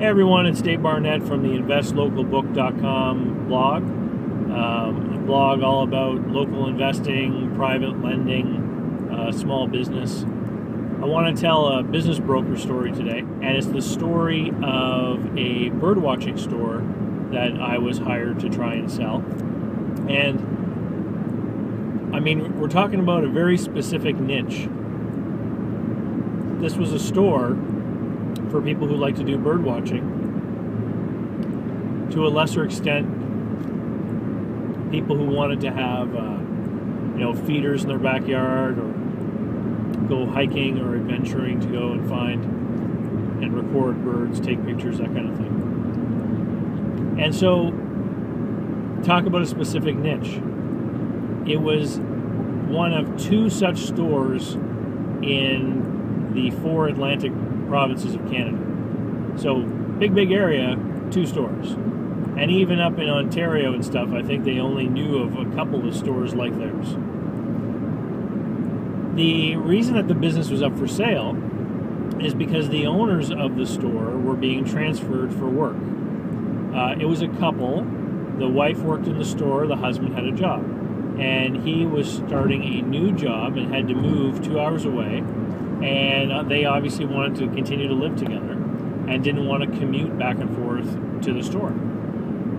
Hey everyone, it's Dave Barnett from the InvestLocalBook.com blog. Um, blog all about local investing, private lending, uh, small business. I want to tell a business broker story today, and it's the story of a bird watching store that I was hired to try and sell. And I mean, we're talking about a very specific niche. This was a store for people who like to do bird watching. To a lesser extent, people who wanted to have, uh, you know, feeders in their backyard or go hiking or adventuring to go and find and record birds, take pictures, that kind of thing. And so, talk about a specific niche. It was one of two such stores in the four Atlantic provinces of Canada. So, big, big area, two stores. And even up in Ontario and stuff, I think they only knew of a couple of stores like theirs. The reason that the business was up for sale is because the owners of the store were being transferred for work. Uh, it was a couple. The wife worked in the store, the husband had a job. And he was starting a new job and had to move two hours away and uh, they obviously wanted to continue to live together and didn't want to commute back and forth to the store.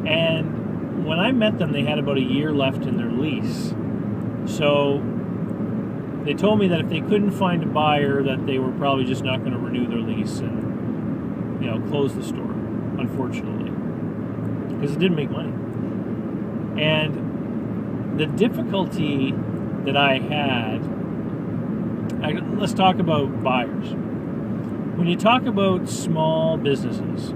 And when I met them, they had about a year left in their lease. So they told me that if they couldn't find a buyer, that they were probably just not going to renew their lease and you know close the store, unfortunately, because it didn't make money. And the difficulty that I had let's talk about buyers. When you talk about small businesses,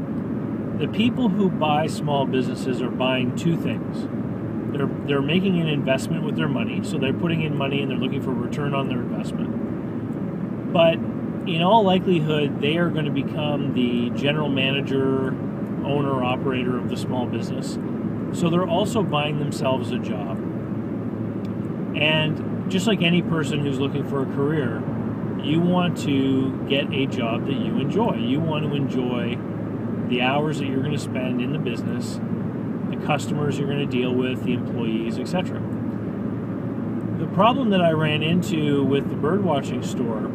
the people who buy small businesses are buying two things. They're, they're making an investment with their money, so they're putting in money and they're looking for return on their investment. But in all likelihood, they are going to become the general manager, owner, operator of the small business. So they're also buying themselves a job. And just like any person who's looking for a career, you want to get a job that you enjoy. You want to enjoy the hours that you're going to spend in the business, the customers you're going to deal with, the employees, etc. The problem that I ran into with the birdwatching store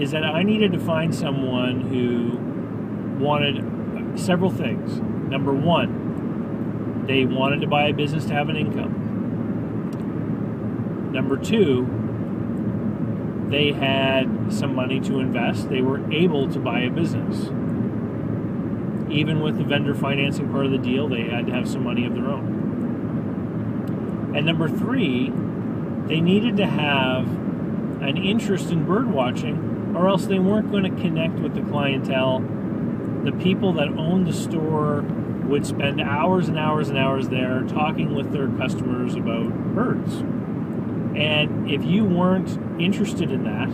is that I needed to find someone who wanted several things. Number one, they wanted to buy a business to have an income. Number two, they had some money to invest. They were able to buy a business. Even with the vendor financing part of the deal, they had to have some money of their own. And number three, they needed to have an interest in bird watching, or else they weren't going to connect with the clientele. The people that owned the store would spend hours and hours and hours there talking with their customers about birds. And if you weren't interested in that,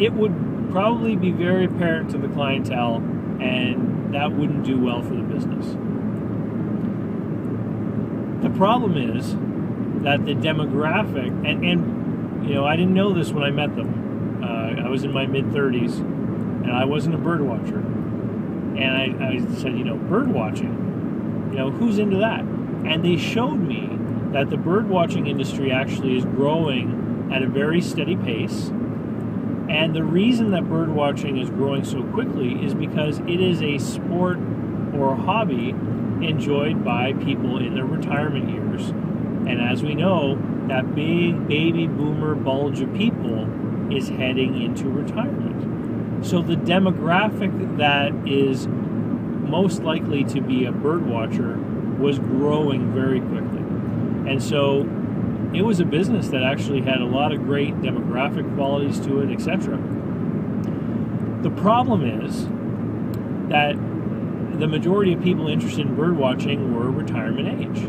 it would probably be very apparent to the clientele, and that wouldn't do well for the business. The problem is that the demographic, and, and you know, I didn't know this when I met them. Uh, I was in my mid 30s, and I wasn't a bird watcher. And I, I said, you know, bird watching, you know, who's into that? And they showed me that the bird watching industry actually is growing at a very steady pace. And the reason that bird watching is growing so quickly is because it is a sport or a hobby enjoyed by people in their retirement years. And as we know, that big baby boomer bulge of people is heading into retirement. So the demographic that is most likely to be a bird watcher was growing very quickly. And so it was a business that actually had a lot of great demographic qualities to it, etc. The problem is that the majority of people interested in bird watching were retirement age.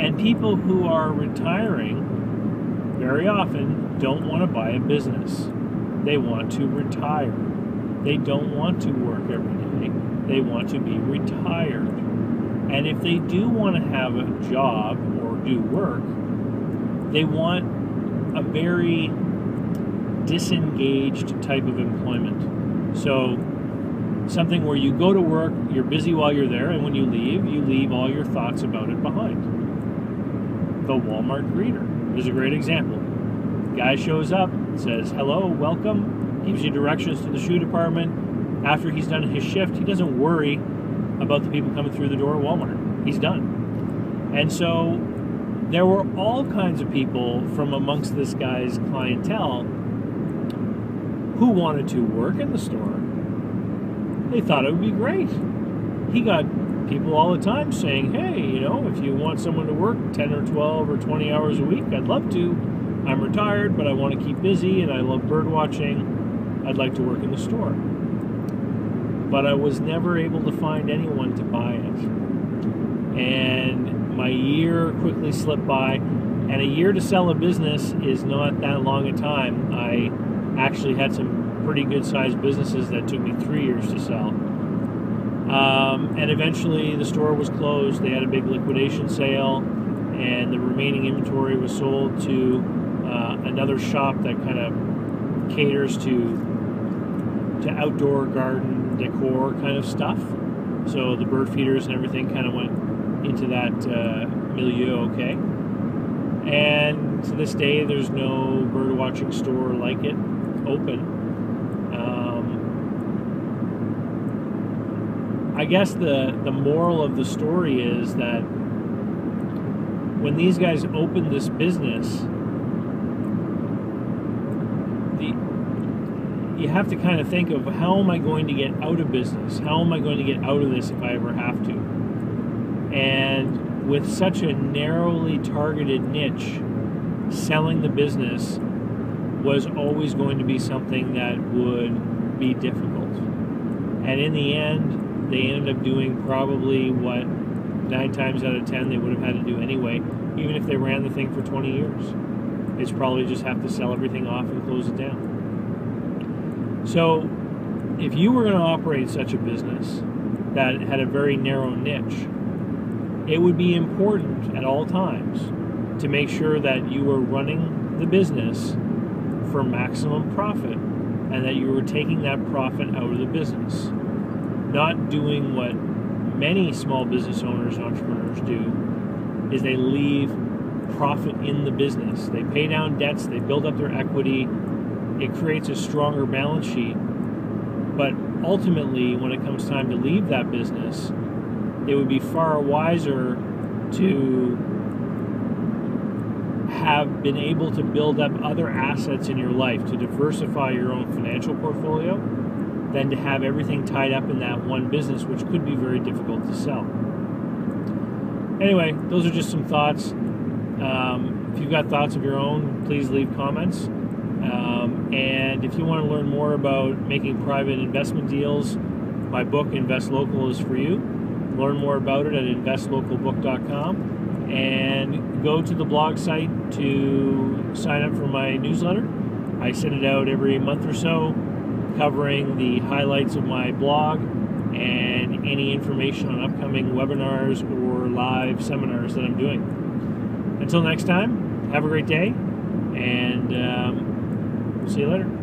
And people who are retiring very often don't want to buy a business. They want to retire. They don't want to work every day. They want to be retired. And if they do want to have a job do work, they want a very disengaged type of employment. So something where you go to work, you're busy while you're there, and when you leave, you leave all your thoughts about it behind. The Walmart greeter is a great example. Guy shows up, says hello, welcome, gives you directions to the shoe department. After he's done his shift, he doesn't worry about the people coming through the door at Walmart. He's done. And so there were all kinds of people from amongst this guy's clientele who wanted to work in the store. They thought it would be great. He got people all the time saying, hey, you know, if you want someone to work 10 or 12 or 20 hours a week, I'd love to. I'm retired, but I want to keep busy and I love bird watching. I'd like to work in the store. But I was never able to find anyone to buy it. And my year quickly slipped by. And a year to sell a business is not that long a time. I actually had some pretty good sized businesses that took me three years to sell. Um, and eventually the store was closed. They had a big liquidation sale, and the remaining inventory was sold to uh, another shop that kind of caters to to outdoor garden decor kind of stuff. So the bird feeders and everything kind of went into that uh, milieu okay. And to this day, there's no bird watching store like it open. Um, I guess the the moral of the story is that when these guys opened this business you have to kind of think of how am I going to get out of business? How am I going to get out of this if I ever have to? With such a narrowly targeted niche, selling the business was always going to be something that would be difficult. And in the end, they ended up doing probably what nine times out of ten they would have had to do anyway, even if they ran the thing for 20 years. It's probably just have to sell everything off and close it down. So, if you were going to operate such a business that had a very narrow niche, it would be important at all times to make sure that you were running the business for maximum profit and that you were taking that profit out of the business. Not doing what many small business owners and entrepreneurs do is they leave profit in the business. They pay down debts, they build up their equity, it creates a stronger balance sheet. But ultimately, when it comes time to leave that business, it would be far wiser to have been able to build up other assets in your life to diversify your own financial portfolio than to have everything tied up in that one business, which could be very difficult to sell. Anyway, those are just some thoughts. Um, if you've got thoughts of your own, please leave comments. Um, and if you want to learn more about making private investment deals, my book, Invest Local, is for you. Learn more about it at investlocalbook.com and go to the blog site to sign up for my newsletter. I send it out every month or so, covering the highlights of my blog and any information on upcoming webinars or live seminars that I'm doing. Until next time, have a great day and um, See you later.